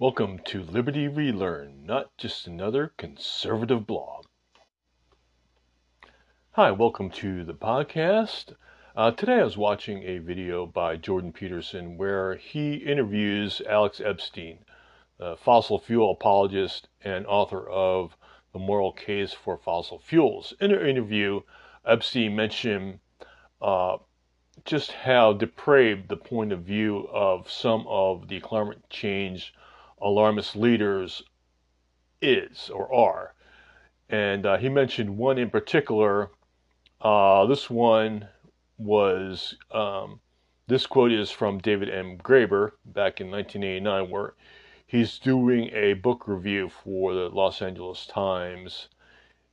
Welcome to Liberty Relearn, not just another conservative blog. Hi, welcome to the podcast. Uh, today I was watching a video by Jordan Peterson where he interviews Alex Epstein, fossil fuel apologist and author of The Moral Case for Fossil Fuels. In the interview, Epstein mentioned uh, just how depraved the point of view of some of the climate change alarmist leaders is or are. And uh, he mentioned one in particular. Uh, this one was, um, this quote is from David M. Graber back in 1989, where he's doing a book review for the Los Angeles Times.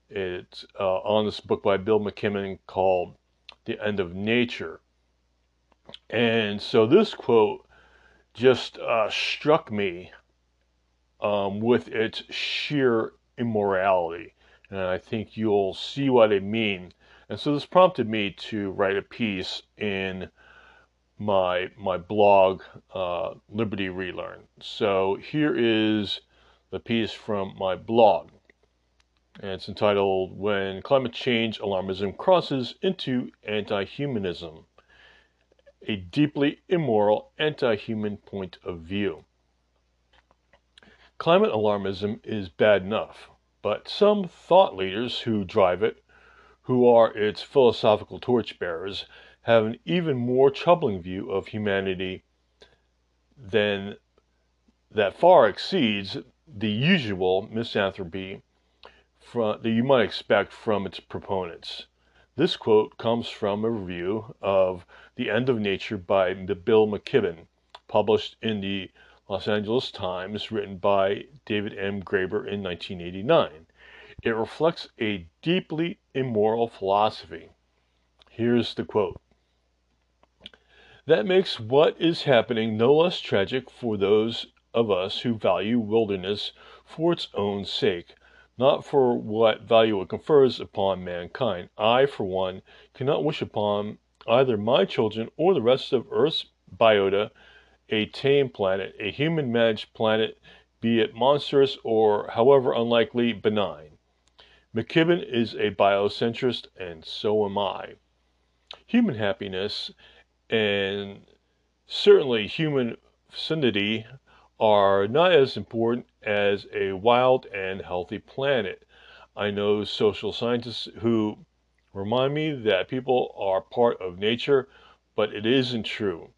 It's uh, on this book by Bill McKibben called The End of Nature. And so this quote just uh, struck me um, with its sheer immorality. And I think you'll see what I mean. And so this prompted me to write a piece in my my blog, uh, Liberty Relearn. So here is the piece from my blog. And it's entitled When Climate Change Alarmism Crosses into Anti Humanism A Deeply Immoral Anti Human Point of View. Climate alarmism is bad enough, but some thought leaders who drive it, who are its philosophical torchbearers, have an even more troubling view of humanity than that far exceeds the usual misanthropy from, that you might expect from its proponents. This quote comes from a review of The End of Nature by Bill McKibben, published in the Los Angeles Times, written by David M. Graber in 1989. It reflects a deeply immoral philosophy. Here's the quote That makes what is happening no less tragic for those of us who value wilderness for its own sake, not for what value it confers upon mankind. I, for one, cannot wish upon either my children or the rest of Earth's biota a tame planet, a human managed planet, be it monstrous or, however unlikely, benign. McKibben is a biocentrist, and so am I. Human happiness and certainly human fecundity are not as important as a wild and healthy planet. I know social scientists who remind me that people are part of nature, but it isn't true.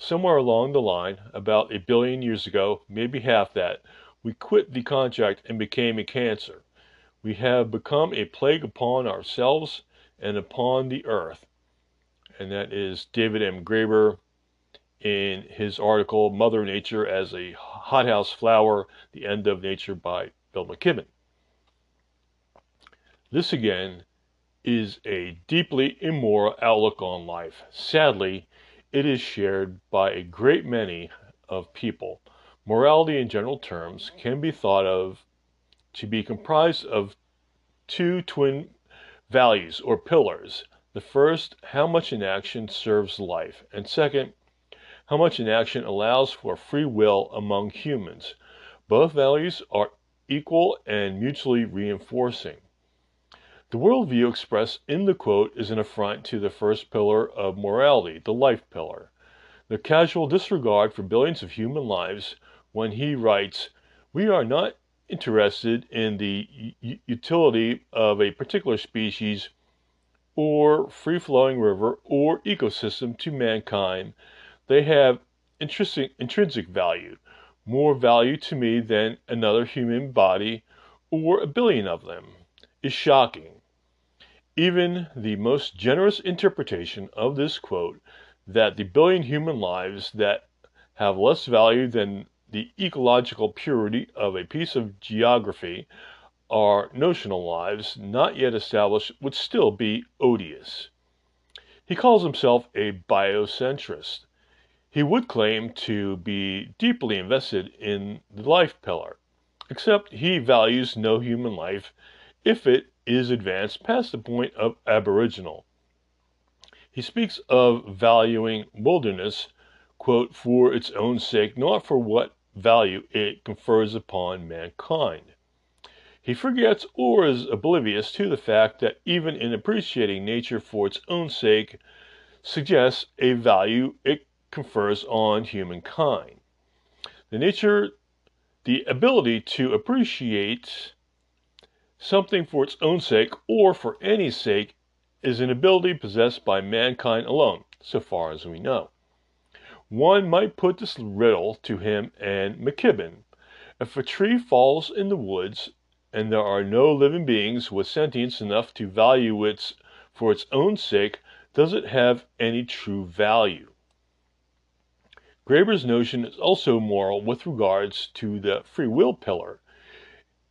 Somewhere along the line, about a billion years ago, maybe half that, we quit the contract and became a cancer. We have become a plague upon ourselves and upon the earth. And that is David M. Graber in his article, Mother Nature as a Hothouse Flower The End of Nature by Bill McKibben. This again is a deeply immoral outlook on life. Sadly, it is shared by a great many of people. Morality in general terms can be thought of to be comprised of two twin values or pillars. The first, how much an action serves life, and second, how much an action allows for free will among humans. Both values are equal and mutually reinforcing. The worldview expressed in the quote is an affront to the first pillar of morality, the life pillar. The casual disregard for billions of human lives when he writes, We are not interested in the utility of a particular species or free flowing river or ecosystem to mankind. They have intrinsic value, more value to me than another human body or a billion of them, is shocking. Even the most generous interpretation of this quote that the billion human lives that have less value than the ecological purity of a piece of geography are notional lives not yet established would still be odious. He calls himself a biocentrist. He would claim to be deeply invested in the life pillar, except he values no human life if it is advanced past the point of aboriginal. He speaks of valuing wilderness, quote, for its own sake, not for what value it confers upon mankind. He forgets or is oblivious to the fact that even in appreciating nature for its own sake suggests a value it confers on humankind. The nature, the ability to appreciate something for its own sake or for any sake is an ability possessed by mankind alone, so far as we know. One might put this riddle to him and McKibben. If a tree falls in the woods and there are no living beings with sentience enough to value it for its own sake, does it have any true value? Graber's notion is also moral with regards to the free will pillar.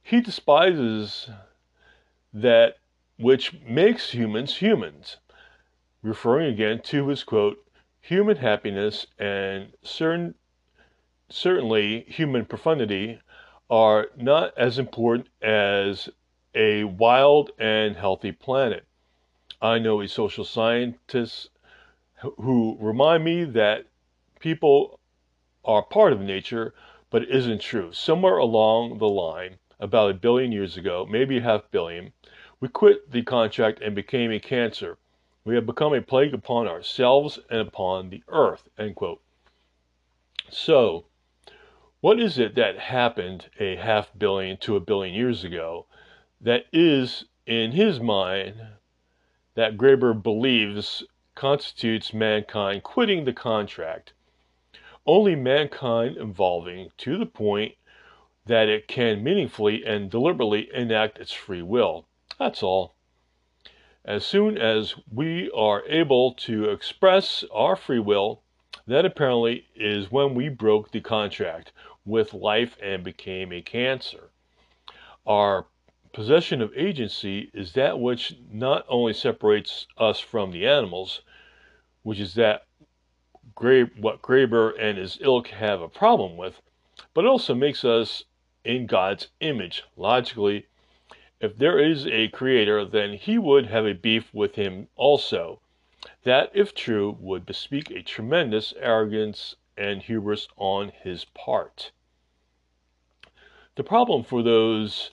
He despises that which makes humans humans, referring again to his quote, human happiness and certain, certainly human fecundity are not as important as a wild and healthy planet. I know a social scientist who remind me that people are part of nature, but it isn't true. Somewhere along the line, about a billion years ago, maybe a half billion, we quit the contract and became a cancer. We have become a plague upon ourselves and upon the earth. End quote. So, what is it that happened a half billion to a billion years ago that is, in his mind, that Graber believes constitutes mankind quitting the contract? Only mankind evolving to the point that it can meaningfully and deliberately enact its free will. That's all. As soon as we are able to express our free will, that apparently is when we broke the contract with life and became a cancer. Our possession of agency is that which not only separates us from the animals, which is that what Graber and his ilk have a problem with, but also makes us in God's image. Logically, if there is a creator, then he would have a beef with him also. That, if true, would bespeak a tremendous arrogance and hubris on his part. The problem for those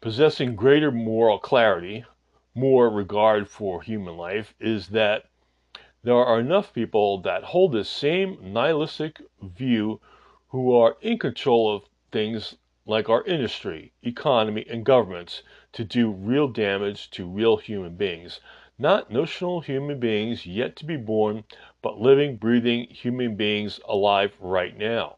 possessing greater moral clarity, more regard for human life, is that there are enough people that hold this same nihilistic view who are in control of things like our industry, economy, and governments to do real damage to real human beings. Not notional human beings yet to be born, but living, breathing human beings alive right now.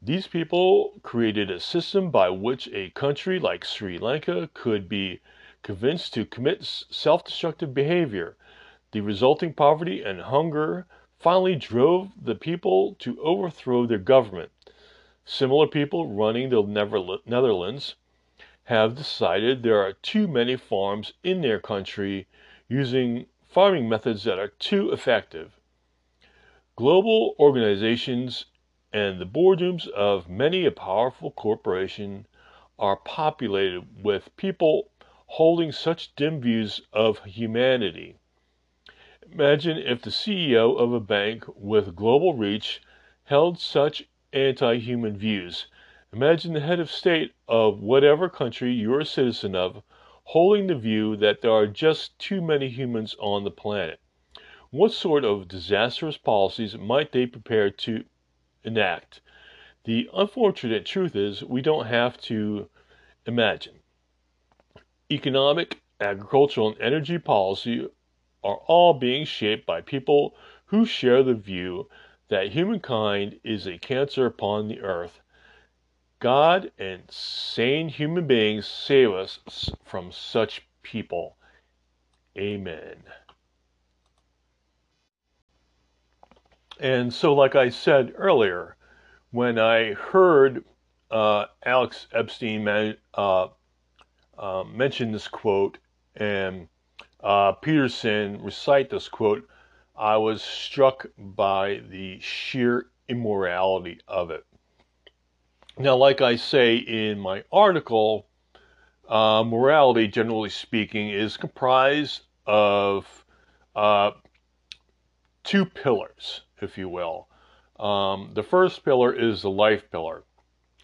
These people created a system by which a country like Sri Lanka could be convinced to commit self destructive behavior. The resulting poverty and hunger finally drove the people to overthrow their government. Similar people running the Netherlands have decided there are too many farms in their country using farming methods that are too effective. Global organizations and the boardrooms of many a powerful corporation are populated with people holding such dim views of humanity. Imagine if the CEO of a bank with global reach held such anti human views. Imagine the head of state of whatever country you're a citizen of holding the view that there are just too many humans on the planet. What sort of disastrous policies might they prepare to enact? The unfortunate truth is, we don't have to imagine. Economic, agricultural, and energy policy are all being shaped by people who share the view that humankind is a cancer upon the earth. God and sane human beings save us from such people. Amen. And so, like I said earlier, when I heard uh, Alex Epstein man, uh, uh, mention this quote and uh, Peterson recite this quote, I was struck by the sheer immorality of it. Now, like I say in my article, uh, morality, generally speaking, is comprised of uh, two pillars, if you will. Um, the first pillar is the life pillar.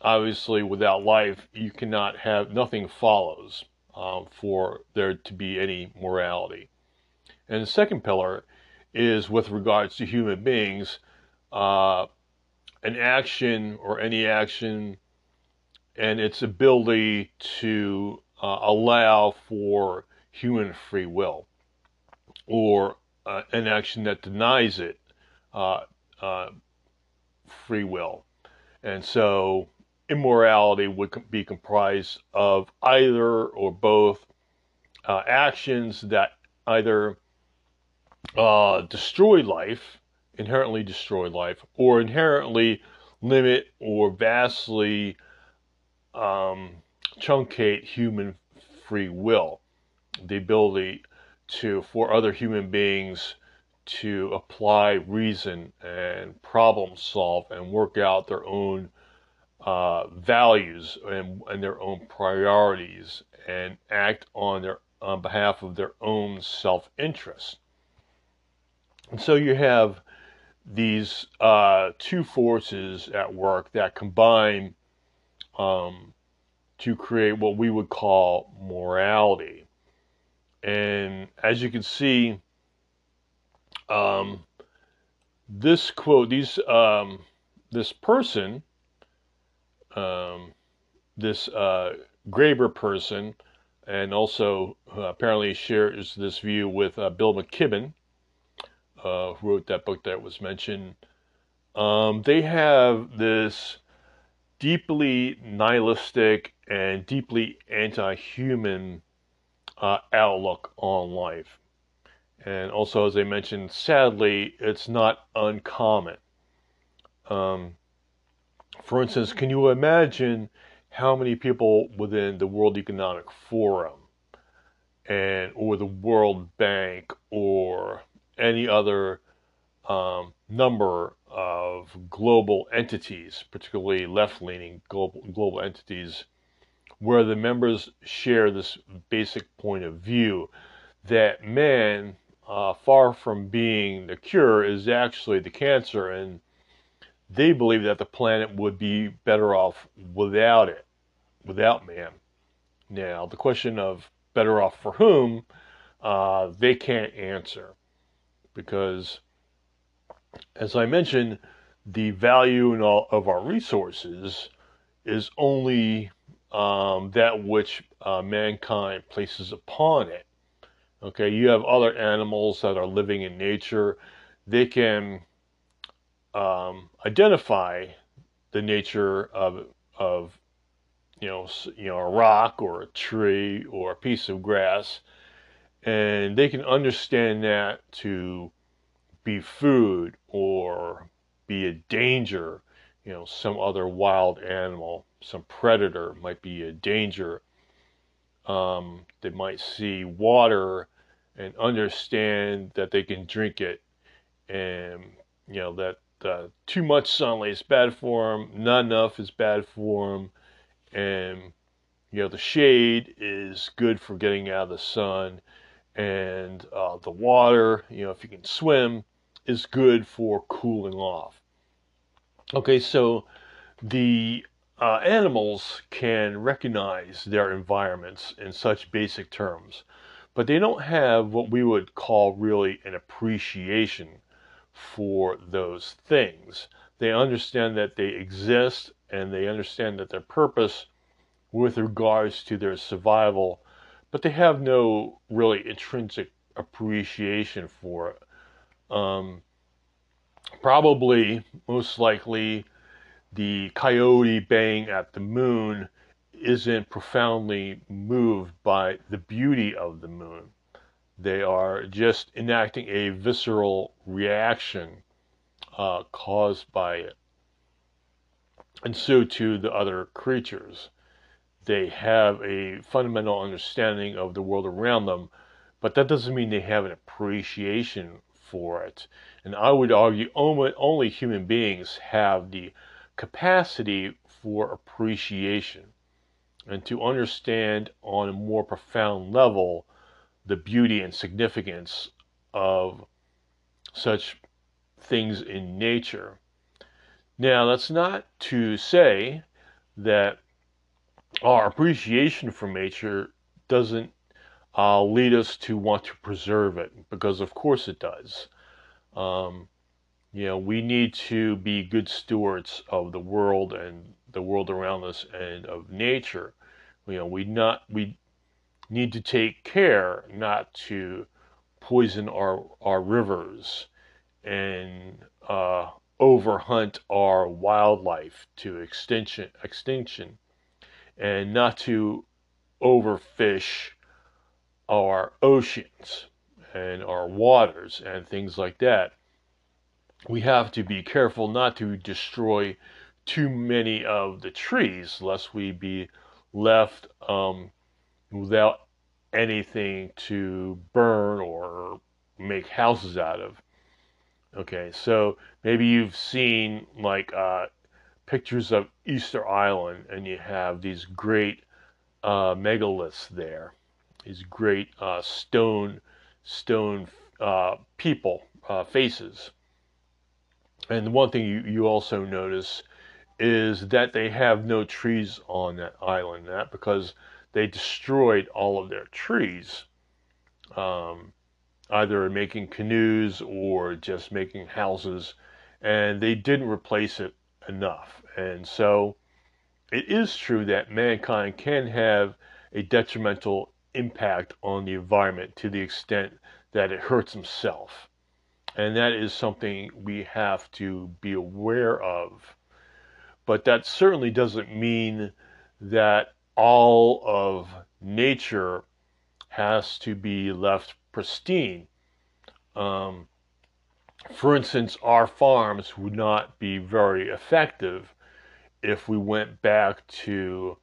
Obviously, without life, you cannot have nothing follows um, for there to be any morality. And the second pillar is with regards to human beings, uh, an action or any action and its ability to uh, allow for human free will or uh, an action that denies it uh, uh free will. And so immorality would be comprised of either or both uh, actions that either uh, destroy life, inherently destroy life, or inherently limit or vastly um, truncate human free will, the ability to for other human beings to apply reason and problem solve and work out their own uh, values and, and their own priorities and act on their on behalf of their own self interest. And so you have these uh, two forces at work that combine um, to create what we would call morality. And as you can see, um, this quote, these um, this person, um, this uh, Graber person, and also uh, apparently shares this view with uh, Bill McKibben, uh, who wrote that book that was mentioned. Um, they have this deeply nihilistic and deeply anti-human uh, outlook on life. And also, as I mentioned, sadly, it's not uncommon. Um, for instance, can you imagine how many people within the World Economic Forum and or the World Bank or any other um, number of global entities, particularly left-leaning global, global entities, where the members share this basic point of view that man uh, far from being the cure, is actually the cancer, and they believe that the planet would be better off without it, without man. Now, the question of better off for whom, uh, they can't answer because, as I mentioned, the value of our resources is only um, that which uh, mankind places upon it. Okay, you have other animals that are living in nature. They can um, identify the nature of of you know you know a rock or a tree or a piece of grass, and they can understand that to be food or be a danger. You know, some other wild animal, some predator might be a danger. Um, they might see water and understand that they can drink it, and you know that uh, too much sunlight is bad for them, not enough is bad for them, and you know the shade is good for getting out of the sun, and uh, the water, you know, if you can swim, is good for cooling off. Okay, so the uh, animals can recognize their environments in such basic terms, but they don't have what we would call really an appreciation for those things. They understand that they exist and they understand that their purpose with regards to their survival, but they have no really intrinsic appreciation for it. Um, probably, most likely, the coyote baying at the moon isn't profoundly moved by the beauty of the moon. They are just enacting a visceral reaction uh, caused by it. And so too the other creatures. They have a fundamental understanding of the world around them, but that doesn't mean they have an appreciation for it. And I would argue only, only human beings have the capacity for appreciation and to understand on a more profound level the beauty and significance of such things in nature. Now, that's not to say that our appreciation for nature doesn't uh, lead us to want to preserve it, because of course it does. Um, you know, we need to be good stewards of the world and the world around us and of nature. You know, we not we need to take care not to poison our our rivers and uh, overhunt our wildlife to extinction extinction and not to overfish our oceans and our waters and things like that we have to be careful not to destroy too many of the trees, lest we be left um, without anything to burn or make houses out of. Okay, so maybe you've seen like uh, pictures of Easter Island, and you have these great uh, megaliths there, these great uh, stone stone uh, people uh, faces and the one thing you, you also notice is that they have no trees on that island. That because they destroyed all of their trees, um, either making canoes or just making houses, and they didn't replace it enough. And so it is true that mankind can have a detrimental impact on the environment to the extent that it hurts himself. And that is something we have to be aware of. But that certainly doesn't mean that all of nature has to be left pristine. Um, for instance, our farms would not be very effective if we went back to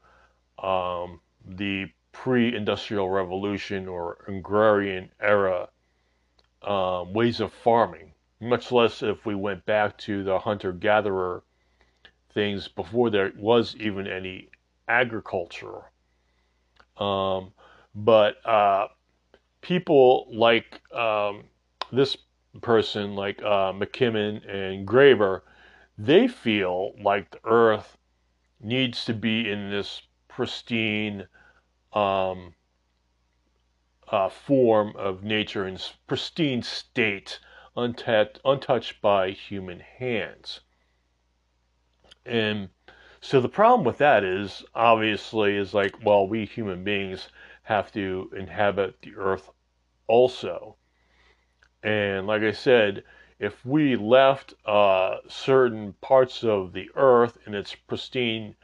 um, the pre industrial revolution or agrarian era um, ways of farming, much less if we went back to the hunter gatherer things before there was even any agriculture. Um, but uh, people like um, this person, like uh, McKibben and Graber, they feel like the earth needs to be in this pristine, um, uh, form of nature in pristine state, untouched, untouched by human hands. And so the problem with that is obviously is like, well, we human beings have to inhabit the earth also. And like I said, if we left uh, certain parts of the earth in its pristine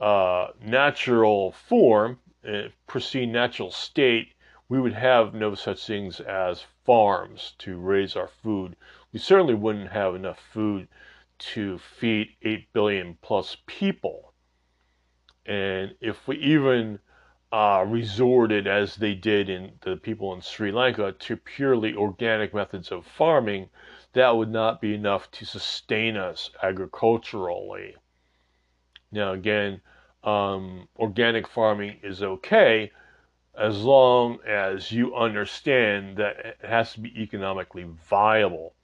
uh, natural form, uh, pristine natural state, we would have no such things as farms to raise our food. We certainly wouldn't have enough food to feed 8 billion plus people. And if we even uh, resorted, as they did in the people in Sri Lanka, to purely organic methods of farming, that would not be enough to sustain us agriculturally. Now, again, um, organic farming is okay, as long as you understand that it has to be economically viable.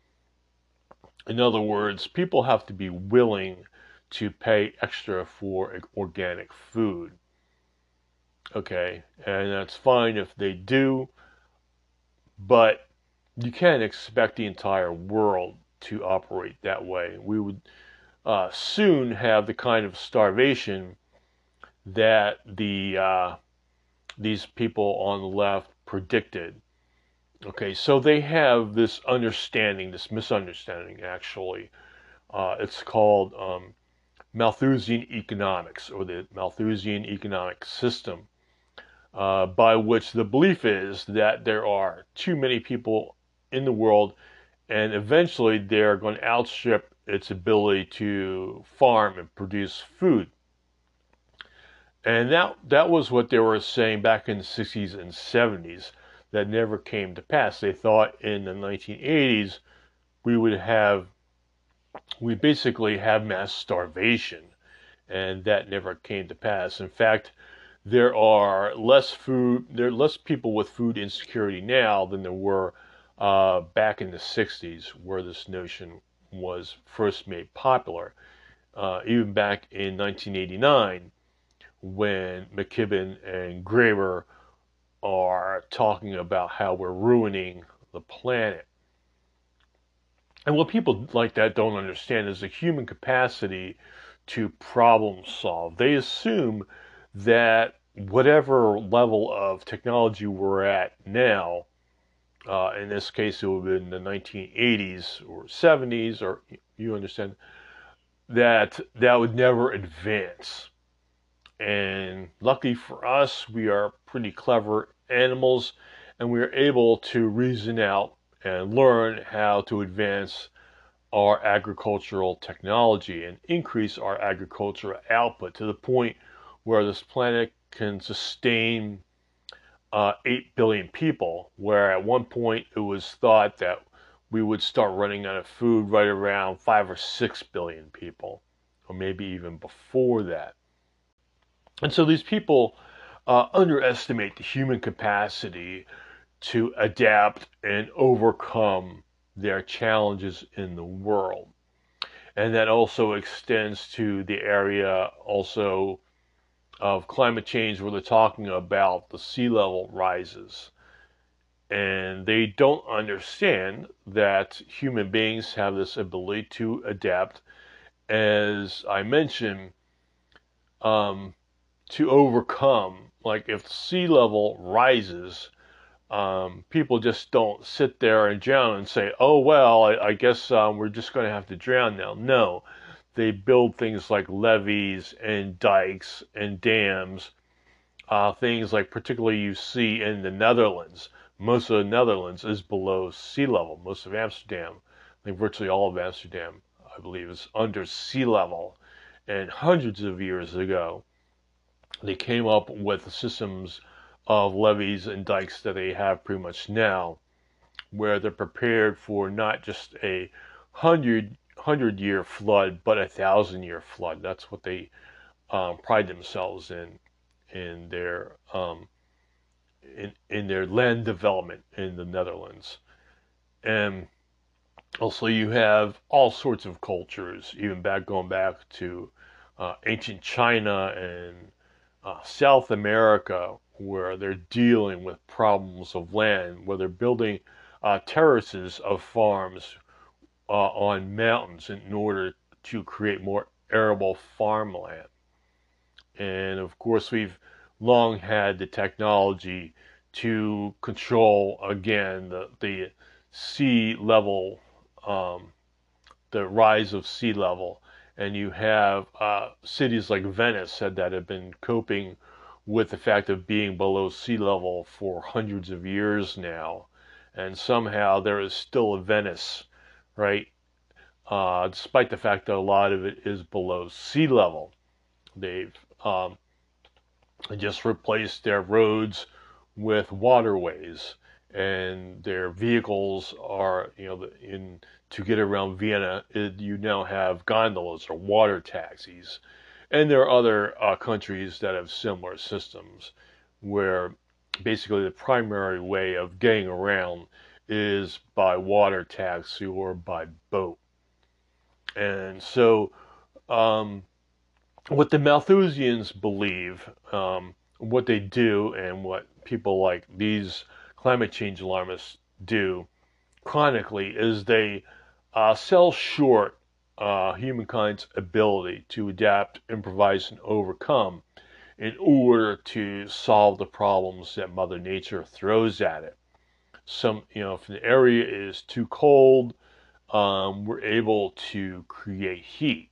In other words, people have to be willing to pay extra for organic food. Okay, and that's fine if they do, but you can't expect the entire world to operate that way. We would uh, soon have the kind of starvation that the uh, these people on the left predicted. Okay, so they have this understanding, this misunderstanding actually. Uh, it's called um, Malthusian economics or the Malthusian economic system, uh, by which the belief is that there are too many people in the world and eventually they're going to outstrip its ability to farm and produce food. And that, that was what they were saying back in the 60s and 70s that never came to pass. They thought in the 1980s we would have, we basically have mass starvation, and that never came to pass. In fact, there are less food, there are less people with food insecurity now than there were uh, back in the 60s, where this notion was first made popular. Uh, even back in 1989, when McKibben and Graber are talking about how we're ruining the planet. And what people like that don't understand is the human capacity to problem solve. They assume that whatever level of technology we're at now, uh, in this case, it would have been the 1980s or 70s, or you understand, that that would never advance. And lucky for us, we are pretty clever animals and we are able to reason out and learn how to advance our agricultural technology and increase our agricultural output to the point where this planet can sustain uh, 8 billion people, where at one point it was thought that we would start running out of food right around 5 or 6 billion people, or maybe even before that. And so these people uh, underestimate the human capacity to adapt and overcome their challenges in the world. And that also extends to the area also of climate change where they're talking about the sea level rises. And they don't understand that human beings have this ability to adapt, as I mentioned, um, to overcome. Like if sea level rises, um, people just don't sit there and drown and say, "Oh well, I, I guess um, we're just going to have to drown now." No, they build things like levees and dikes and dams, uh, things like particularly you see in the Netherlands. Most of the Netherlands is below sea level. Most of Amsterdam, I think virtually all of Amsterdam, I believe, is under sea level. And hundreds of years ago, they came up with systems of levees and dikes that they have pretty much now, where they're prepared for not just a hundred hundred year flood, but a thousand year flood. That's what they um, pride themselves in in their um, in in their land development in the Netherlands, and also you have all sorts of cultures, even back going back to uh, ancient China and uh, South America, where they're dealing with problems of land, where they're building uh, terraces of farms uh, on mountains in order to create more arable farmland. And of course, we've long had the technology to control again the, the sea level, um, the rise of sea level. And you have uh, cities like Venice that have been coping with the fact of being below sea level for hundreds of years now. And somehow there is still a Venice, right? Uh, despite the fact that a lot of it is below sea level. They've um, just replaced their roads with waterways, and their vehicles are, you know, in to get around Vienna, it, you now have gondolas or water taxis and there are other uh, countries that have similar systems where basically the primary way of getting around is by water taxi or by boat. And so, um, what the Malthusians believe, um, what they do, and what people like these climate change alarmists do chronically is they uh, sell short uh, humankind's ability to adapt, improvise, and overcome in order to solve the problems that Mother Nature throws at it. Some, you know, if an area is too cold, um, we're able to create heat.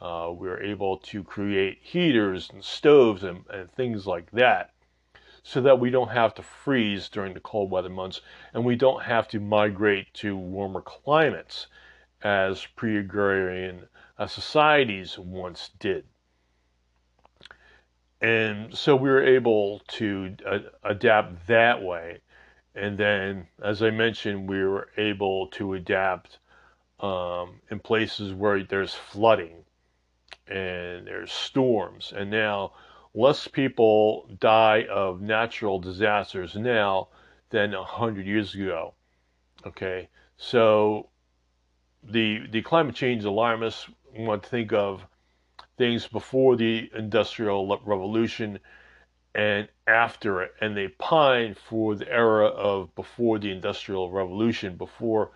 Uh, we're able to create heaters and stoves and, and things like that so that we don't have to freeze during the cold weather months and we don't have to migrate to warmer climates as pre agrarian uh, societies once did. And so we were able to uh, adapt that way. And then, as I mentioned, we were able to adapt um, in places where there's flooding and there's storms. And now, less people die of natural disasters now than 100 years ago. Okay, so the the climate change alarmists want to think of things before the industrial revolution and after it, and they pine for the era of before the industrial revolution, before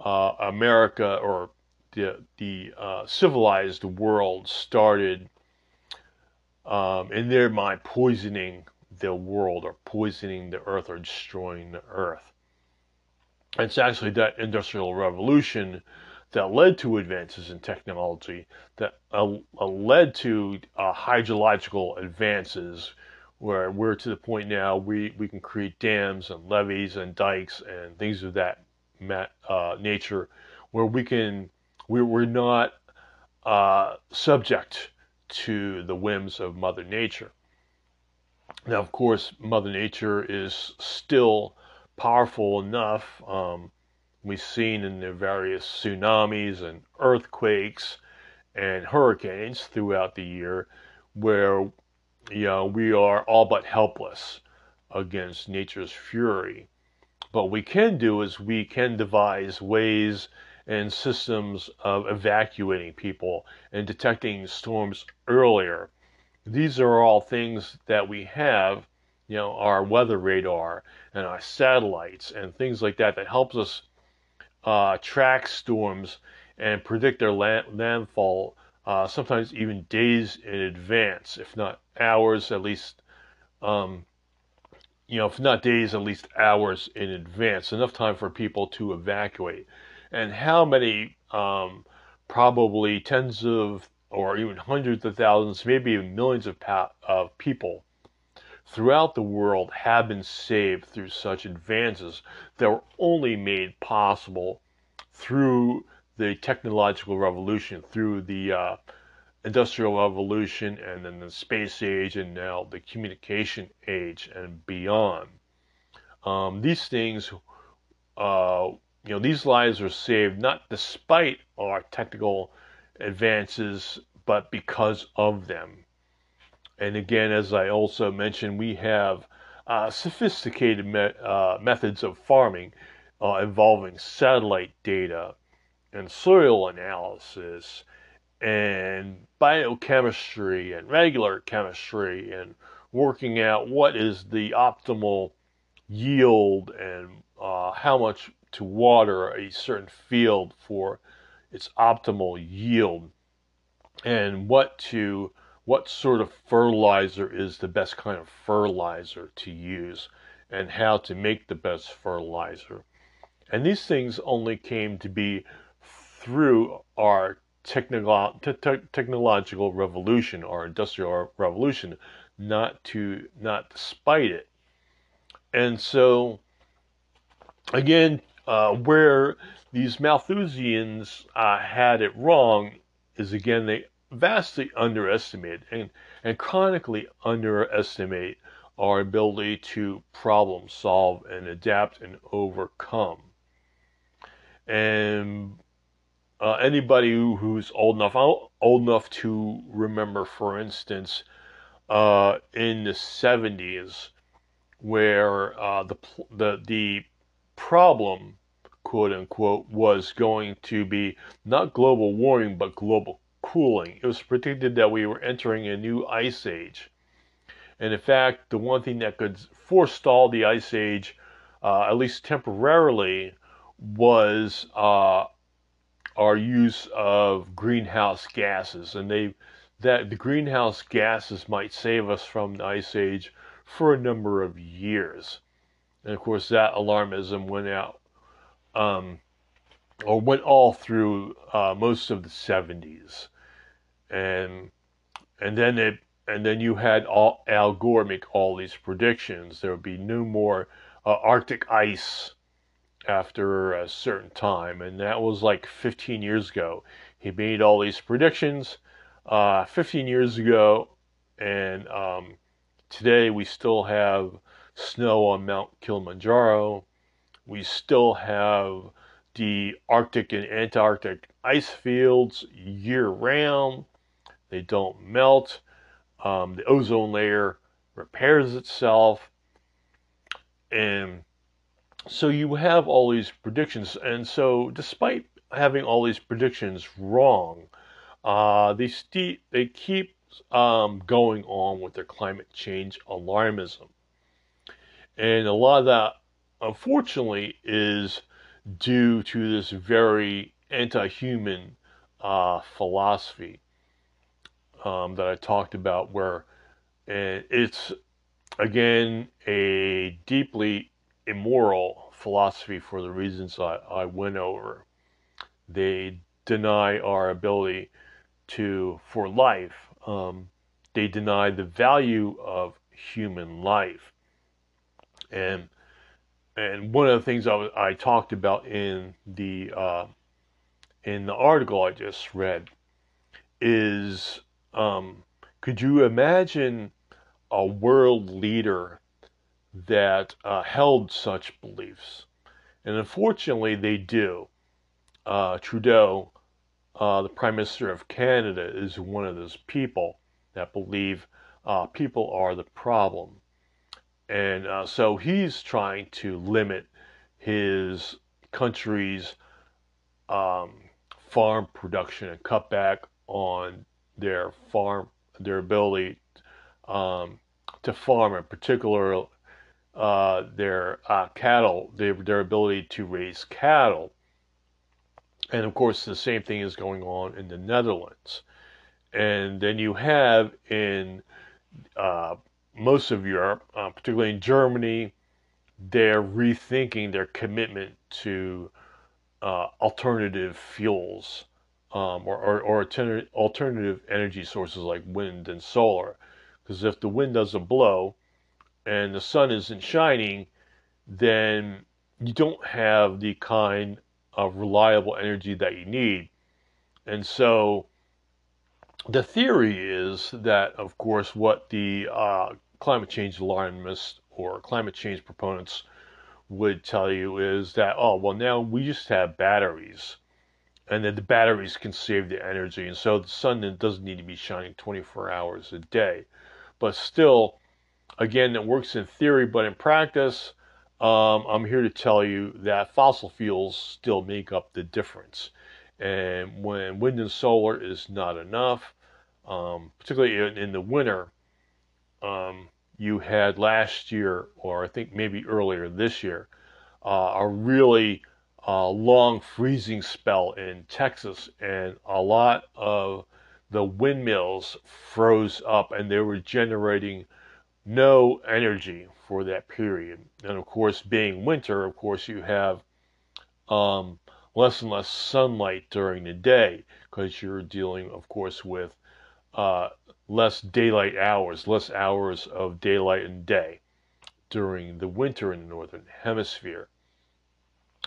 uh, America or the the uh, civilized world started, um, in their mind, poisoning the world or poisoning the earth or destroying the earth. It's actually that industrial revolution that led to advances in technology, that uh, led to uh, hydrological advances, where we're to the point now we, we can create dams and levees and dikes and things of that uh, nature, where we can we're, we're not uh, subject to the whims of Mother Nature. Now, of course, Mother Nature is still powerful enough. Um, we've seen in the various tsunamis and earthquakes and hurricanes throughout the year where you know we are all but helpless against nature's fury. But what we can do is we can devise ways and systems of evacuating people and detecting storms earlier. These are all things that we have, you know, our weather radar and our satellites and things like that that helps us uh, track storms and predict their land- landfall uh, sometimes even days in advance, if not hours, at least, um, you know, if not days, at least hours in advance, enough time for people to evacuate. And how many, um, probably tens of or even hundreds of thousands, maybe even millions of, pa- of people throughout the world have been saved through such advances that were only made possible through the technological revolution, through the uh, industrial revolution, and then the space age, and now the communication age and beyond. Um, these things, uh, you know, these lives are saved not despite our technical advances, but because of them. And again, as I also mentioned, we have uh, sophisticated me- uh, methods of farming uh, involving satellite data and soil analysis and biochemistry and regular chemistry and working out what is the optimal yield and uh, how much to water a certain field for its optimal yield and what to what sort of fertilizer is the best kind of fertilizer to use and how to make the best fertilizer. And these things only came to be through our technolo- te- technological revolution, our industrial revolution, not to not despite it. And so, again, uh, where these Malthusians uh, had it wrong is again they vastly underestimate and, and chronically underestimate our ability to problem solve and adapt and overcome. And uh, anybody who, who's old enough, old enough to remember, for instance, uh, in the 70s, where uh, the the the problem, quote unquote, was going to be not global warming but global cooling. It was predicted that we were entering a new ice age. And in fact, the one thing that could forestall the ice age, uh, at least temporarily, was uh, our use of greenhouse gases. And they that the greenhouse gases might save us from the ice age for a number of years. And of course, that alarmism went out, um, or went all through uh, most of the 70s and and then it and then you had all, Al Gore make all these predictions. There would be no more uh, Arctic ice after a certain time, and that was like 15 years ago. He made all these predictions uh, 15 years ago, and um, today we still have snow on Mount Kilimanjaro. We still have the Arctic and Antarctic ice fields year round. They don't melt. Um, the ozone layer repairs itself. And so you have all these predictions. And so, despite having all these predictions wrong. Uh, they, st- they keep um, going on with their climate change alarmism. And a lot of that, unfortunately, is due to this very anti human uh, philosophy um, that I talked about, where and it's again a deeply immoral philosophy for the reasons I, I went over. They deny our ability to for life. Um, they deny the value of human life, and and one of the things I, I talked about in the uh, in the article I just read is um, could you imagine a world leader that uh, held such beliefs? And unfortunately, they do. Uh, Trudeau, uh, the Prime Minister of Canada, is one of those people that believe uh, people are the problem. And uh, so he's trying to limit his country's um, farm production and cut back on their farm, their ability um, to farm, in particular uh, their uh, cattle, their, their ability to raise cattle. And of course, the same thing is going on in the Netherlands. And then you have in uh, most of Europe, uh, particularly in Germany, they're rethinking their commitment to uh, alternative fuels um, or, or, or alternative energy sources like wind and solar. Because if the wind doesn't blow and the sun isn't shining, then you don't have the kind of reliable energy that you need. And so the theory is that, of course, what the uh, climate change alarmists or climate change proponents would tell you is that, oh, well, now we just have batteries and then the batteries can save the energy. And so the sun doesn't need to be shining 24 hours a day. But still, again, it works in theory, but in practice, um, I'm here to tell you that fossil fuels still make up the difference. And when wind and solar is not enough, um, particularly in, in, the winter, um, you had last year, or I think maybe earlier this year, uh, a really uh, long freezing spell in Texas, and a lot of the windmills froze up and they were generating no energy for that period. And of course, being winter, of course, you have um, less and less sunlight during the day because you're dealing, of course, with uh, less daylight hours, less hours of daylight and day during the winter in the northern hemisphere.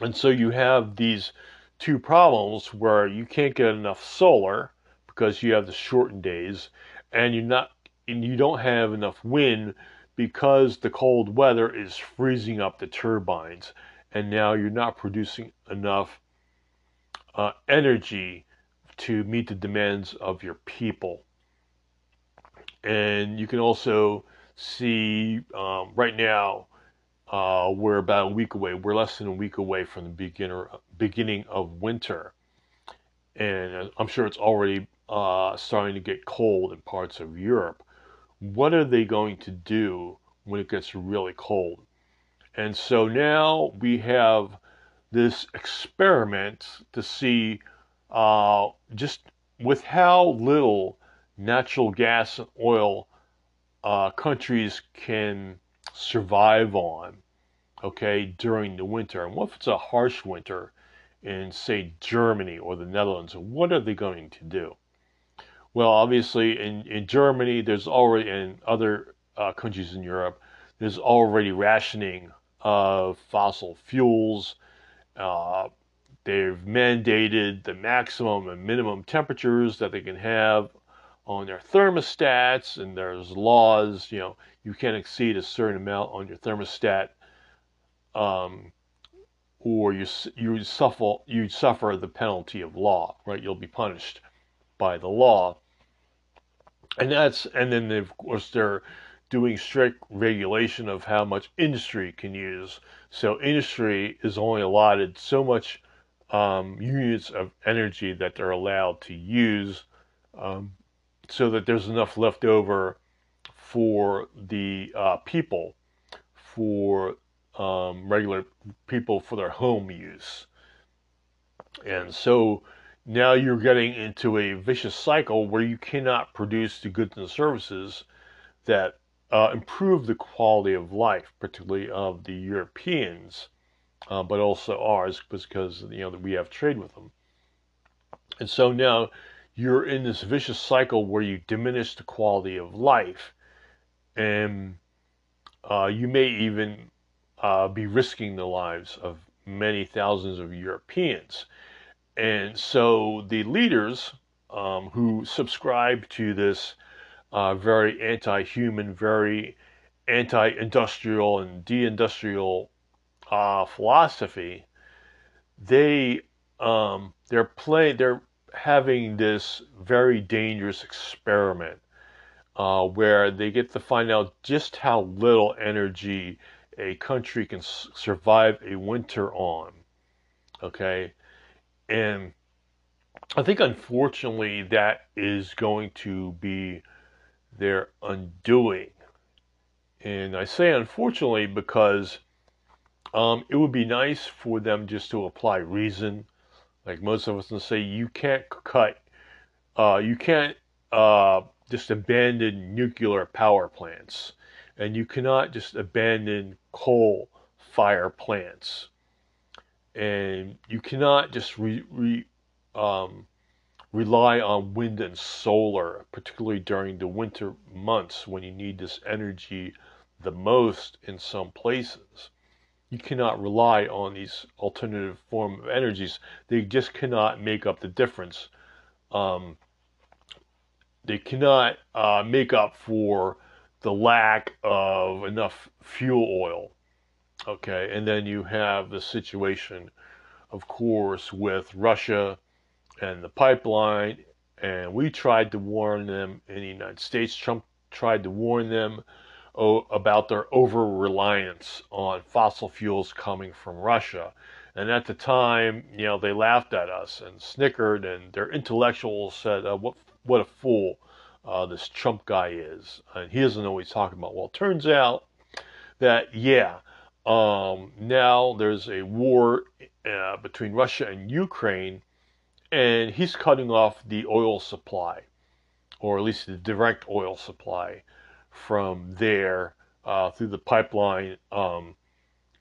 And so you have these two problems where you can't get enough solar because you have the shortened days and you're not and you don't have enough wind because the cold weather is freezing up the turbines and now you're not producing enough uh, energy to meet the demands of your people and you can also see um, right now uh, we're about a week away. We're less than a week away from the beginner, beginning of winter. And I'm sure it's already uh, starting to get cold in parts of Europe. What are they going to do when it gets really cold? And so now we have this experiment to see uh, just with how little natural gas and oil uh, countries can survive on, okay, during the winter. And what if it's a harsh winter in, say, Germany or the Netherlands? What are they going to do? Well, obviously, in, in Germany, there's already, in other uh, countries in Europe, there's already rationing of fossil fuels. Uh, they've mandated the maximum and minimum temperatures that they can have on their thermostats, and there's laws. You know, you can't exceed a certain amount on your thermostat, um, or you you suffer you suffer the penalty of law. Right, you'll be punished by the law. And that's and then of course they're doing strict regulation of how much industry can use. So industry is only allotted so much um, units of energy that they're allowed to use um, so that there's enough left over for the uh, people, for um, regular people for their home use. And so now you're getting into a vicious cycle where you cannot produce the goods and services that uh, improve the quality of life, particularly of the Europeans, uh, but also ours, because you know we have trade with them. And so now you're in this vicious cycle where you diminish the quality of life, and uh, you may even uh, be risking the lives of many thousands of Europeans. And so the leaders um, who subscribe to this uh, very anti human, very anti industrial, and de-industrial uh, philosophy, they um, they're playing they're having this very dangerous experiment uh, where they get to find out just how little energy a country can survive a winter on. Okay, and I think unfortunately that is going to be their undoing. And I say unfortunately because um, it would be nice for them just to apply reason. Like most of us can say, you can't cut, uh, you can't uh, just abandon nuclear power plants, and you cannot just abandon coal fire plants, and you cannot just re, re um, rely on wind and solar, particularly during the winter months when you need this energy the most in some places. You cannot rely on these alternative form of energies. They just cannot make up the difference. Um, they cannot uh, make up for the lack of enough fuel oil. Okay, and then you have the situation, of course, with Russia and the pipeline, and we tried to warn them in the United States. Trump tried to warn them about their over reliance on fossil fuels coming from Russia. And at the time, you know, they laughed at us and snickered, and their intellectuals said, uh, "What what a fool uh, this Trump guy is, and he doesn't know what he's talking about." Well, it turns out that yeah, um, now there's a war uh, between Russia and Ukraine, and he's cutting off the oil supply, or at least the direct oil supply from there uh, through the pipeline um,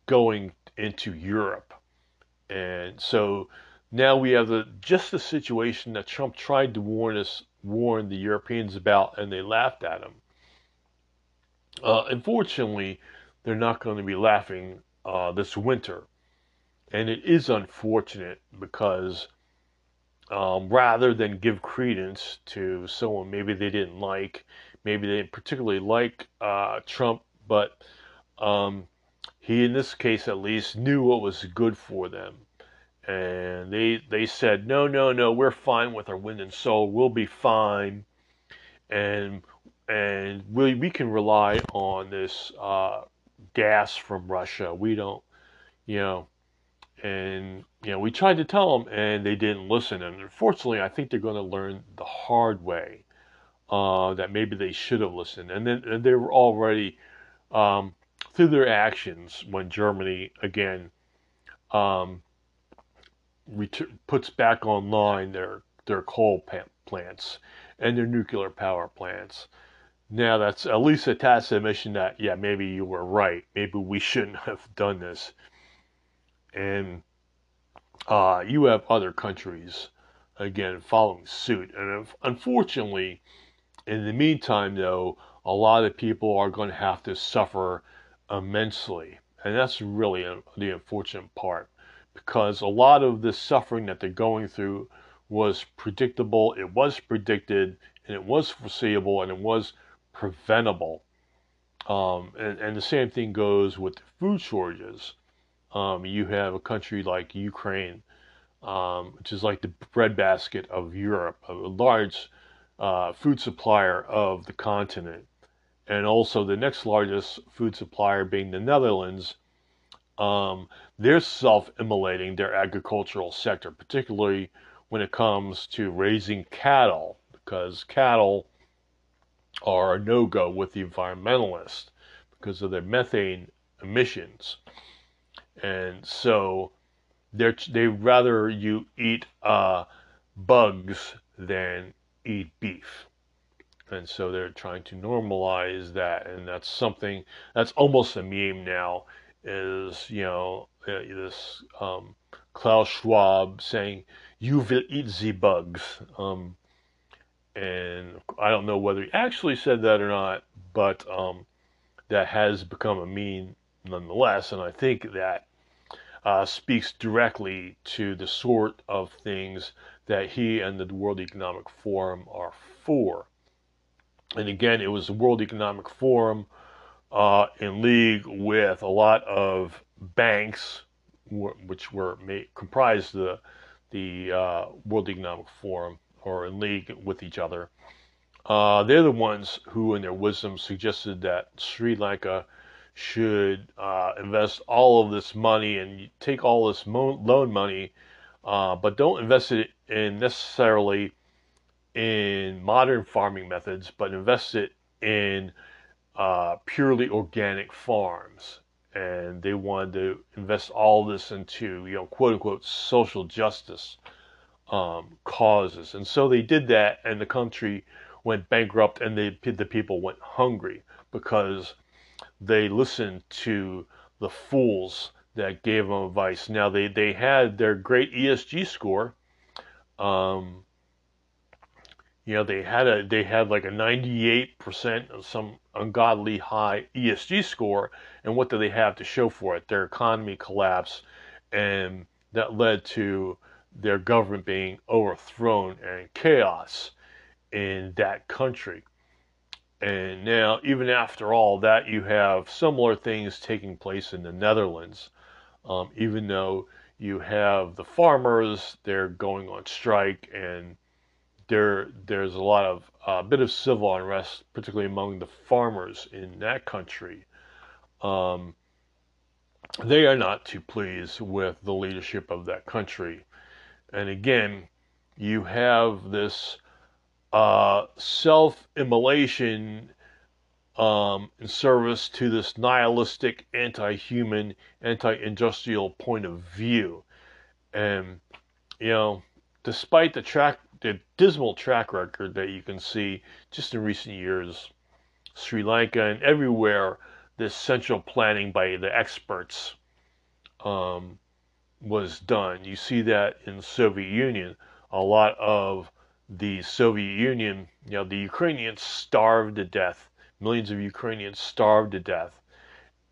going into Europe. And so now we have the just the situation that Trump tried to warn us, warn the Europeans about, and they laughed at him. Uh, unfortunately, they're not going to be laughing uh, this winter, and it is unfortunate because um, rather than give credence to someone maybe they didn't like, maybe they didn't particularly like uh, Trump, but um, he, in this case at least, knew what was good for them. And they they said, no, no, no, we're fine with our wind and soul. We'll be fine, and and we we can rely on this uh, gas from Russia. We don't, you know, and you know we tried to tell them and they didn't listen. And unfortunately i think they're going to learn the hard way uh, that maybe they should have listened. And then and they were already um, through their actions when germany again um, ret- puts back online their their coal plants and their nuclear power plants now that's at least a tacit admission that yeah maybe you were right. Maybe we shouldn't have done this. And uh, you have other countries again following suit. And unfortunately, in the meantime, though, a lot of people are going to have to suffer immensely, and that's really the unfortunate part. Because a lot of the suffering that they're going through was predictable, it was predicted, and it was foreseeable, and it was preventable. Um, and, and the same thing goes with food shortages. Um, you have a country like Ukraine, um, which is like the breadbasket of Europe, a large uh, food supplier of the continent, and also the next largest food supplier being the Netherlands, um, they're self-immolating their agricultural sector, particularly when it comes to raising cattle, because cattle are a no-go with the environmentalists because of their methane emissions, and so they rather you eat uh, bugs than eat beef. And so they're trying to normalize that, and that's something that's almost a meme now. Is you know uh, this um, Klaus Schwab saying you will eat the bugs, um, and I don't know whether he actually said that or not, but um, that has become a meme nonetheless, and I think that uh, speaks directly to the sort of things that he and the World Economic Forum are for. And again, it was the World Economic Forum uh, in league with a lot of banks, which were made, comprised the the uh, World Economic Forum, or in league with each other. Uh, they're the ones who, in their wisdom, suggested that Sri Lanka should uh, invest all of this money and take all this mo- loan money, uh, but don't invest it in necessarily in modern farming methods, but invest it in uh, purely organic farms. And they wanted to invest all this into, you know, quote unquote, social justice um, causes. And so they did that, and the country went bankrupt, and they, the people went hungry because they listened to the fools that gave them advice. Now they they had their great ESG score. Um, you know they had a they had like a 98% of some ungodly high ESG score, and what do they have to show for it? Their economy collapsed, and that led to their government being overthrown and chaos in that country. And now, even after all that, you have similar things taking place in the Netherlands. Um, even though you have the farmers, they're going on strike, and there there's a lot of a uh, bit of civil unrest, particularly among the farmers in that country. Um, they are not too pleased with the leadership of that country. And again, you have this uh, self immolation um, in service to this nihilistic, anti human, anti industrial point of view. And, you know, despite the track, the dismal track record that you can see just in recent years, Sri Lanka and everywhere, this central planning by the experts um, was done. You see that in Soviet Union. A lot of the Soviet Union, you know, the Ukrainians starved to death. Millions of Ukrainians starved to death,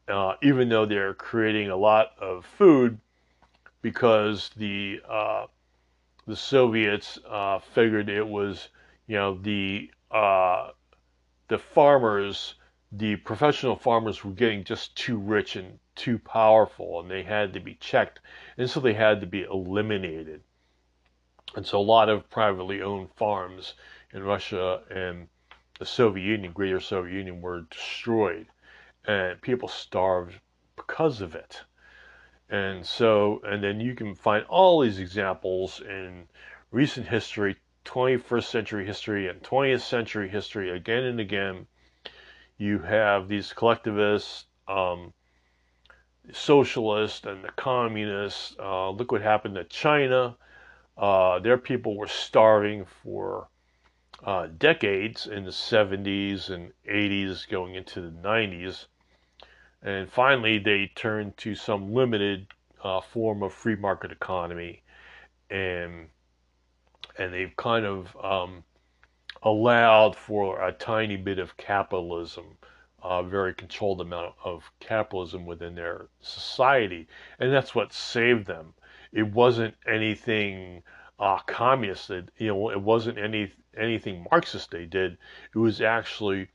uh, even though they're creating a lot of food because the uh, the Soviets uh, figured it was, you know, the uh, the farmers, the professional farmers were getting just too rich and too powerful, and they had to be checked, and so they had to be eliminated. And so a lot of privately owned farms in Russia and the Soviet Union, Greater Soviet Union, were destroyed, and people starved because of it. And so, and then you can find all these examples in recent history, 21st century history, and 20th century history again and again. You have these collectivists, um, socialists, and the communists. Uh, look what happened to China uh, their people were starving for uh, decades in the 70s and 80s, going into the 90s. And finally, they turned to some limited uh, form of free market economy, and and they've kind of um, allowed for a tiny bit of capitalism, a very controlled amount of capitalism within their society, and that's what saved them it wasn't anything uh, communist. That, you know, it wasn't any anything Marxist they did. It was actually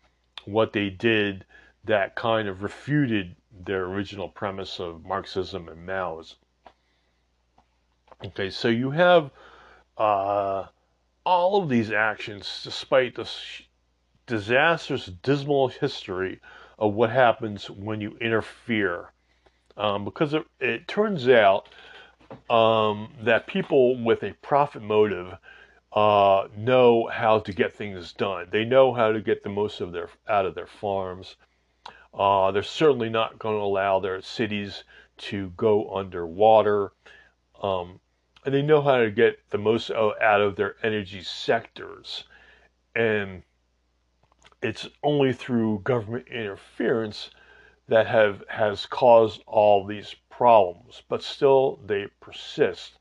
what they did that kind of refuted their original premise of Marxism and Maoism. Okay, so you have uh, all of these actions, despite this disastrous, dismal history of what happens when you interfere um, because it, it, turns out um, that people with a profit motive uh, know how to get things done. They know how to get the most of their out of their farms. Uh, they're certainly not going to allow their cities to go underwater. Um, and they know how to get the most out of their energy sectors. And it's only through government interference that have has caused all these problems, but still they persist.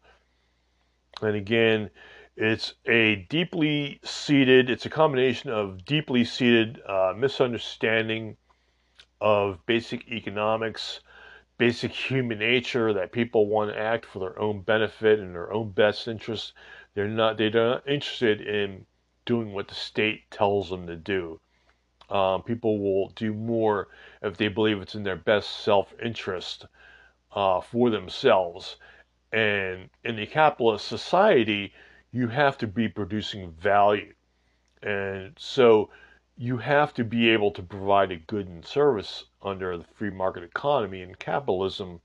And again, it's a deeply seated, it's a combination of deeply seated uh, misunderstanding of basic economics, basic human nature that people want to act for their own benefit and their own best interest. They're not they're not interested in doing what the state tells them to do. Um, people will do more if they believe it's in their best self interest uh, for themselves. And in the capitalist society, you have to be producing value. And so you have to be able to provide a good and service under the free market economy and capitalism.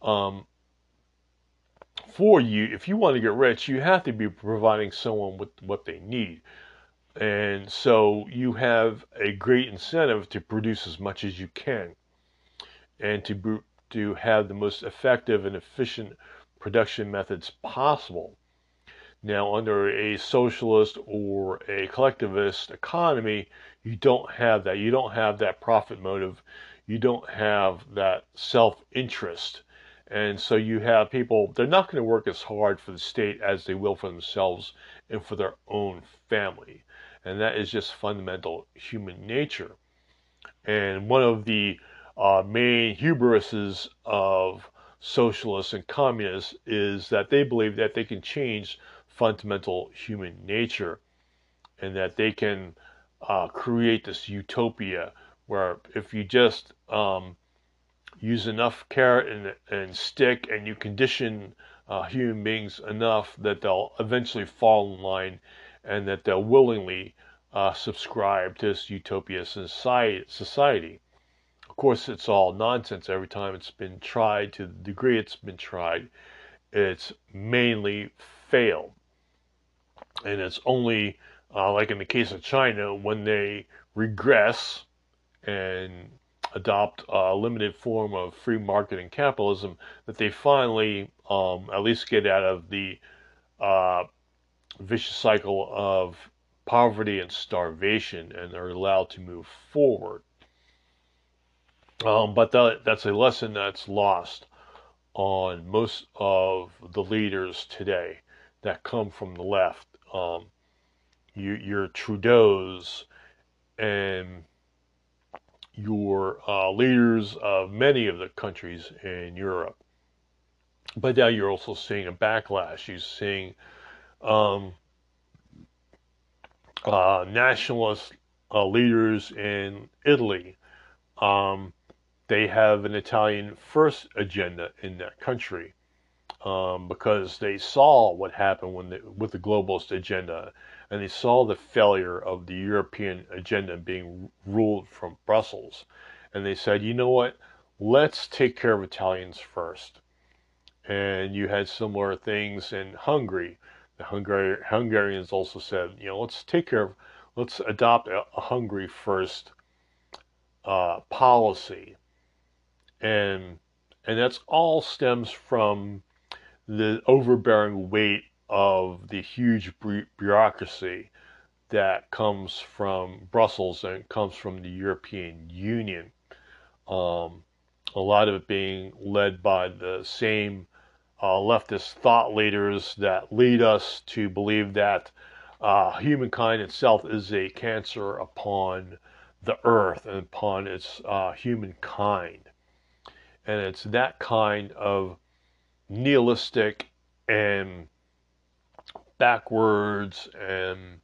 Um, for you, if you want to get rich, you have to be providing someone with what they need. And so you have a great incentive to produce as much as you can and to, to have the most effective and efficient production methods possible. Now, under a socialist or a collectivist economy, you don't have that. You don't have that profit motive. You don't have that self interest. And so you have people, they're not going to work as hard for the state as they will for themselves and for their own family. And that is just fundamental human nature. And one of the uh, main hubrises of socialists and communists is that they believe that they can change fundamental human nature and that they can uh, create this utopia where if you just um, use enough carrot and, and, stick and you condition uh, human beings enough that they'll eventually fall in line and that they'll willingly uh, subscribe to this utopia society. Of course, it's all nonsense every time it's been tried to the degree it's been tried. It's mainly failed and it's only uh, like in the case of China when they regress and adopt a limited form of free market and capitalism that they finally um, at least get out of the uh, vicious cycle of poverty and starvation and are allowed to move forward. Um, but that, that's a lesson that's lost on most of the leaders today that come from the left um, you, your Trudeau's and your uh, leaders of many of the countries in Europe. But now you're also seeing a backlash. You're seeing um, uh, nationalist uh, leaders in Italy. Um, they have an Italian first agenda in that country um, because they saw what happened when with the globalist agenda, and they saw the failure of the European agenda being ruled from Brussels, and they said, you know what, let's take care of Italians first. And you had similar things in Hungary. The Hungarians also said, you know, let's take care of, let's adopt a, a Hungary first uh, policy, and and that's all stems from the overbearing weight of the huge bureaucracy that comes from Brussels and comes from the European Union. Um, a lot of it being led by the same uh, leftist thought leaders that lead us to believe that uh, humankind itself is a cancer upon the earth and upon its uh, humankind. And it's that kind of nihilistic and backwards and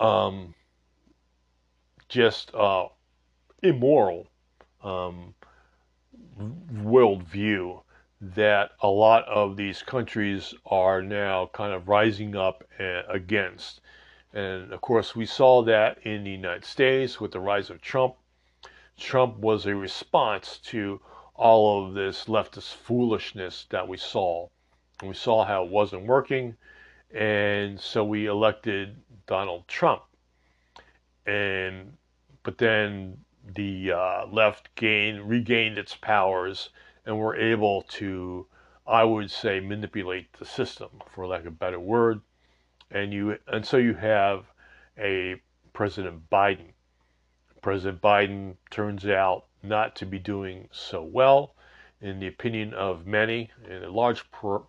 um, just uh, immoral um, worldview that a lot of these countries are now kind of rising up against. And of course, we saw that in the United States with the rise of Trump. Trump was a response to all of this leftist foolishness that we saw. And we saw how it wasn't working, and so we elected Donald Trump. And but then the uh, left gained regained its powers and were able to, I would say, manipulate the system, for lack of a better word. And you and so you have a President Biden. President Biden turns out not to be doing so well, in the opinion of many, and a large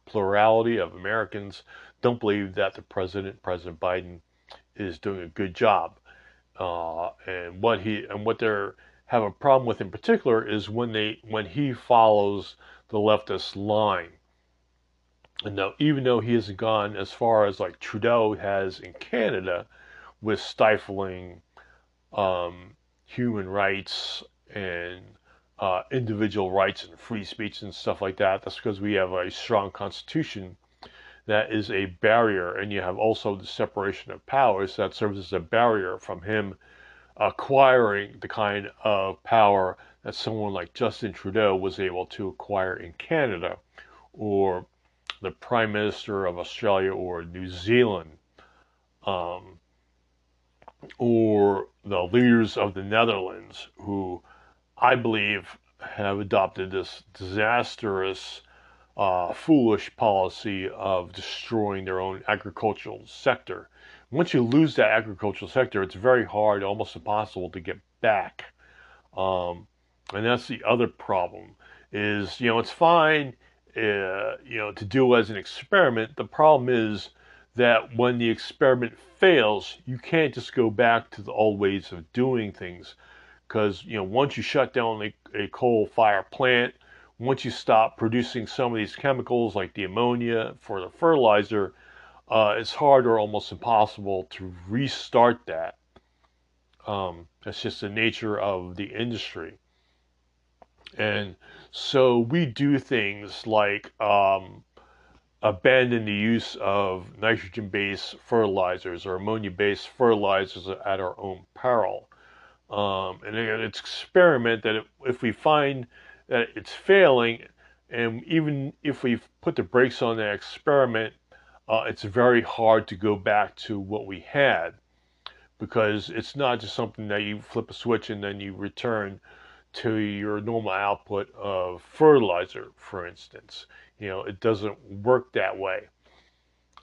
plurality of Americans don't believe that the president, President Biden, is doing a good job. Uh, and what he and what they're have a problem with in particular is when they when he follows the leftist line. And now, even though he hasn't gone as far as like Trudeau has in Canada, with stifling um, human rights and uh, individual rights and free speech and stuff like that. That's because we have a strong constitution that is a barrier, and you have also the separation of powers that serves as a barrier from him acquiring the kind of power that someone like Justin Trudeau was able to acquire in Canada, or the Prime Minister of Australia or New Zealand, um, or the leaders of the Netherlands, who I believe have adopted this disastrous, uh, foolish policy of destroying their own agricultural sector. Once you lose that agricultural sector, it's very hard, almost impossible to get back. Um, and that's the other problem. Is you know it's fine, uh, you know, to do as an experiment. The problem is that when the experiment fails, you can't just go back to the old ways of doing things because you know once you shut down a, a coal fire plant once you stop producing some of these chemicals like the ammonia for the fertilizer uh, it's hard or almost impossible to restart that. Um, that's just the nature of the industry. And so we do things like um, abandon the use of nitrogen based fertilizers or ammonia based fertilizers at our own peril. Um, and it's experiment that if we find that it's failing, and even if we put the brakes on that experiment, uh, it's very hard to go back to what we had because it's not just something that you flip a switch and then you return to your normal output of fertilizer, for instance. You know, it doesn't work that way.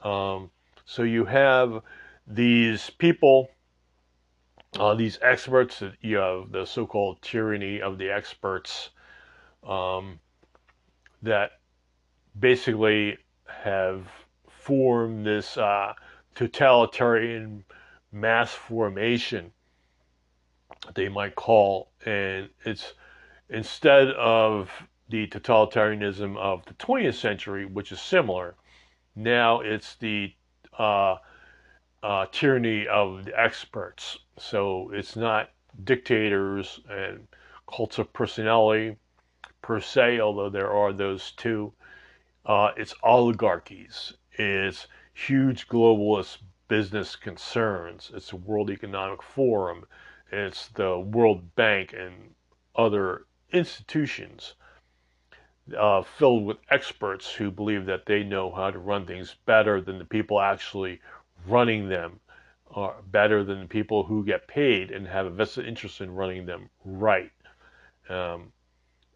Um, so you have these people uh, these experts, you have the so-called tyranny of the experts, um, that basically have formed this uh, totalitarian mass formation. They might call, and it's instead of the totalitarianism of the 20th century, which is similar. Now it's the uh, uh, tyranny of the experts. So it's not dictators and cults of personality per se, although there are those too. Uh, it's oligarchies. It's huge globalist business concerns. It's the World Economic Forum. It's the World Bank and other institutions uh, filled with experts who believe that they know how to run things better than the people actually running them are better than the people who get paid and have a vested interest in running them right. Um,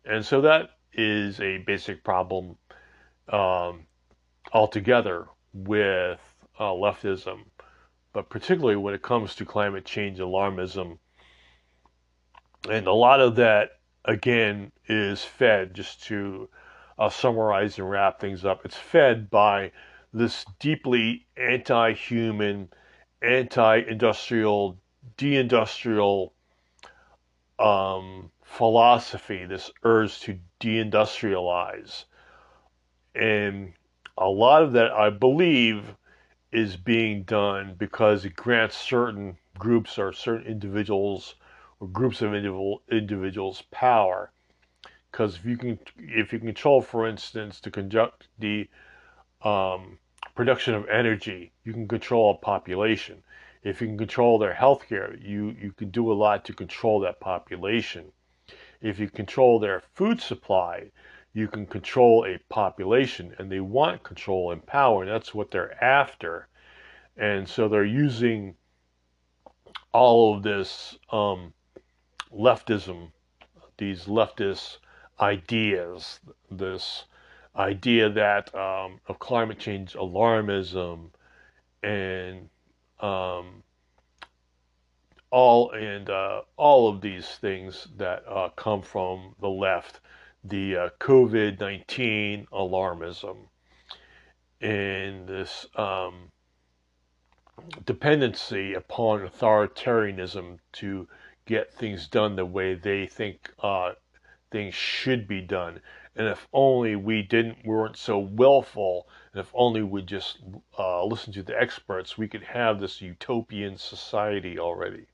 and so that is a basic problem um, altogether with uh, leftism, but particularly when it comes to climate change alarmism. And a lot of that, again, is fed, just to uh, summarize and wrap things up, it's fed by this deeply anti human, anti industrial, deindustrial um, philosophy, this urge to deindustrialize. And a lot of that, I believe, is being done because it grants certain groups or certain individuals or groups of individual, individuals power. Because if you can, if you control, for instance, to conduct the um, production of energy, you can control a population. If you can control their health care, you, you can do a lot to control that population. If you control their food supply, you can control a population, and they want control and power, and that's what they're after. And so they're using all of this um, leftism, these leftist ideas, this idea that um, of climate change alarmism and um, all and uh, all of these things that uh, come from the left, the uh, COVID nineteen alarmism, and this um, dependency upon authoritarianism to get things done the way they think uh, things should be done. And if only we didn't, weren't so willful, and if only we just uh, listen to the experts, we could have this utopian society already.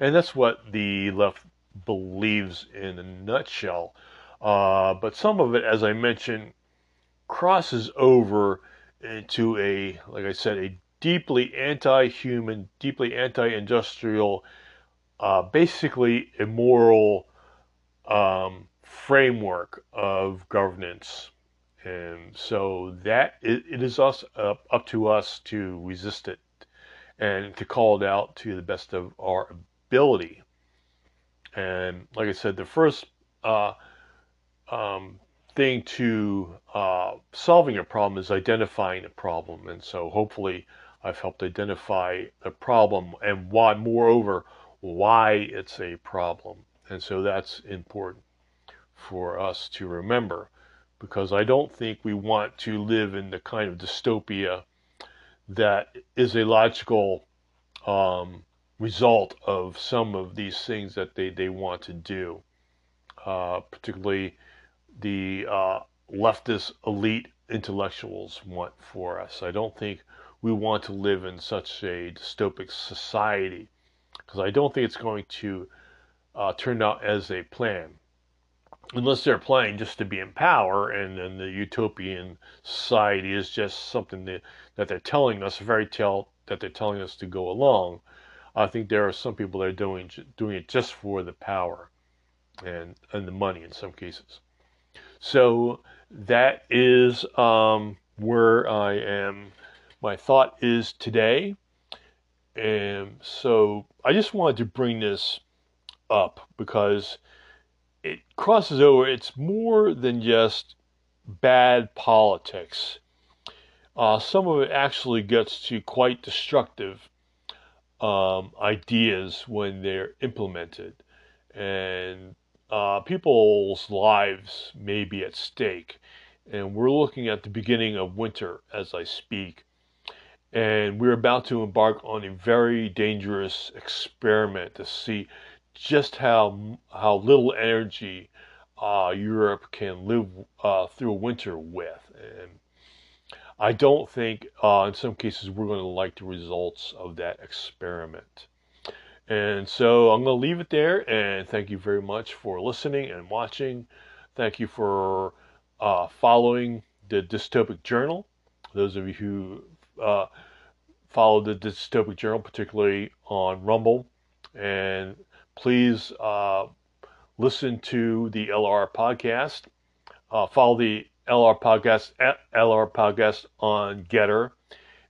And that's what the left believes in a nutshell. Uh, but some of it, as I mentioned, crosses over into a, like I said, a deeply anti human, deeply anti industrial, uh, basically immoral um, framework of governance. And so that it, it is us up, up to us to resist it and to call it out to the best of our ability. And like I said, the first uh, um, thing to uh, solving a problem is identifying a problem. And so hopefully I've helped identify a problem and why, moreover, why it's a problem. And so that's important for us to remember because I don't think we want to live in the kind of dystopia that is a logical um, result of some of these things that they, they want to do, uh, particularly the uh, leftist elite intellectuals want for us. I don't think we want to live in such a dystopic society because I don't think it's going to uh, turn out as a plan. Unless they're playing just to be in power, and then the utopian society is just something that, that they're telling us, a fairy tale that they're telling us to go along. I think there are some people that are doing doing it just for the power and and the money in some cases. So that is um, where I am. My thought is today, and so I just wanted to bring this up because it crosses over. It's more than just bad politics. Uh, some of it actually gets to quite destructive um, ideas when they're implemented. And uh, people's lives may be at stake. And we're looking at the beginning of winter as I speak. And we're about to embark on a very dangerous experiment to see just how, how little energy uh, Europe can live uh, through winter with. And I don't think, uh, in some cases, we're going to like the results of that experiment. And so I'm going to leave it there. And thank you very much for listening and watching. Thank you for uh, following the Dystopic Journal. Those of you who uh, follow the Dystopic Journal, particularly on Rumble. And please uh, listen to the LR podcast. Uh, follow the LR Podcast at LR Podcast on Gettr,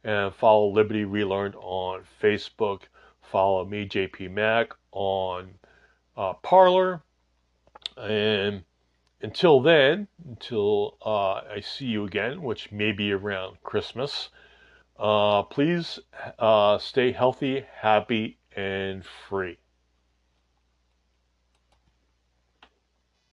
and follow Liberty Relearned on Facebook. Follow me, JP Mac, on uh, Parler. And until then, until uh, I see you again, which may be around Christmas, uh, please uh, stay healthy, happy, and free.